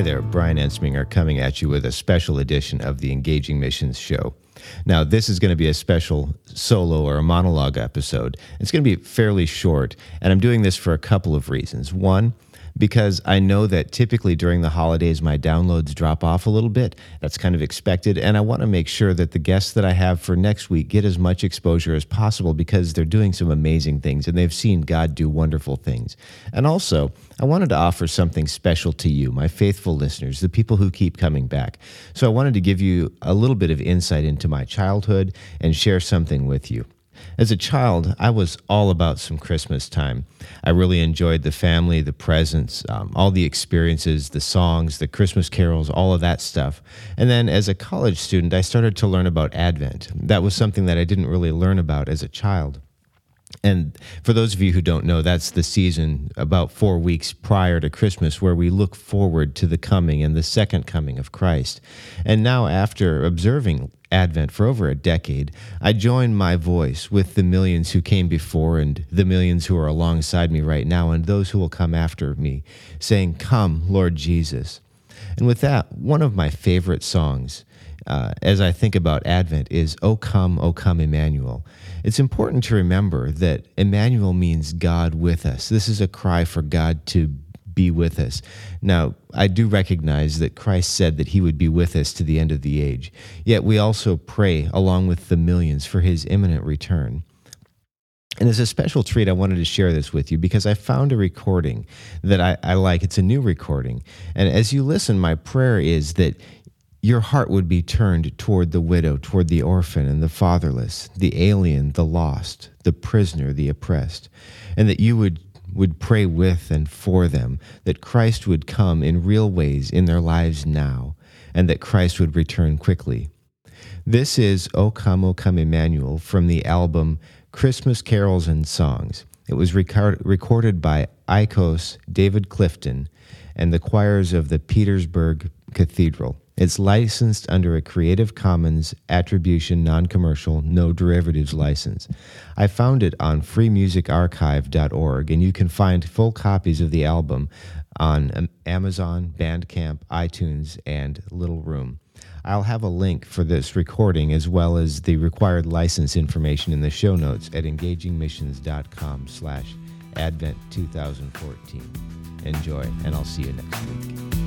Hi there, Brian Ensminger coming at you with a special edition of the Engaging Missions Show. Now, this is going to be a special solo or a monologue episode. It's going to be fairly short, and I'm doing this for a couple of reasons. One, because I know that typically during the holidays my downloads drop off a little bit. That's kind of expected. And I want to make sure that the guests that I have for next week get as much exposure as possible because they're doing some amazing things and they've seen God do wonderful things. And also, I wanted to offer something special to you, my faithful listeners, the people who keep coming back. So I wanted to give you a little bit of insight into my childhood and share something with you. As a child, I was all about some Christmas time. I really enjoyed the family, the presents, um, all the experiences, the songs, the Christmas carols, all of that stuff. And then as a college student, I started to learn about Advent. That was something that I didn't really learn about as a child. And for those of you who don't know, that's the season about four weeks prior to Christmas where we look forward to the coming and the second coming of Christ. And now, after observing Advent for over a decade, I join my voice with the millions who came before and the millions who are alongside me right now and those who will come after me, saying, Come, Lord Jesus. And with that, one of my favorite songs uh, as I think about Advent is, O come, O come, Emmanuel. It's important to remember that Emmanuel means God with us. This is a cry for God to be with us. Now, I do recognize that Christ said that he would be with us to the end of the age. Yet we also pray along with the millions for his imminent return. And as a special treat, I wanted to share this with you because I found a recording that I, I, like. It's a new recording. And as you listen, my prayer is that your heart would be turned toward the widow, toward the orphan and the fatherless, the alien, the lost, the prisoner, the oppressed, and that you would, would pray with and for them, that Christ would come in real ways in their lives now, and that Christ would return quickly. This is O Come, O Come Emmanuel from the album Christmas Carols and Songs. It was record- recorded by Icos David Clifton and the choirs of the Petersburg Cathedral. It's licensed under a Creative Commons Attribution Non Commercial No Derivatives license. I found it on freemusicarchive.org, and you can find full copies of the album on Amazon, Bandcamp, iTunes, and Little Room. I'll have a link for this recording as well as the required license information in the show notes at engagingmissions.com slash advent 2014. Enjoy, and I'll see you next week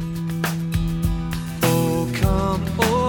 oh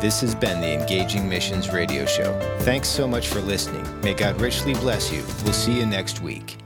This has been the Engaging Missions Radio Show. Thanks so much for listening. May God richly bless you. We'll see you next week.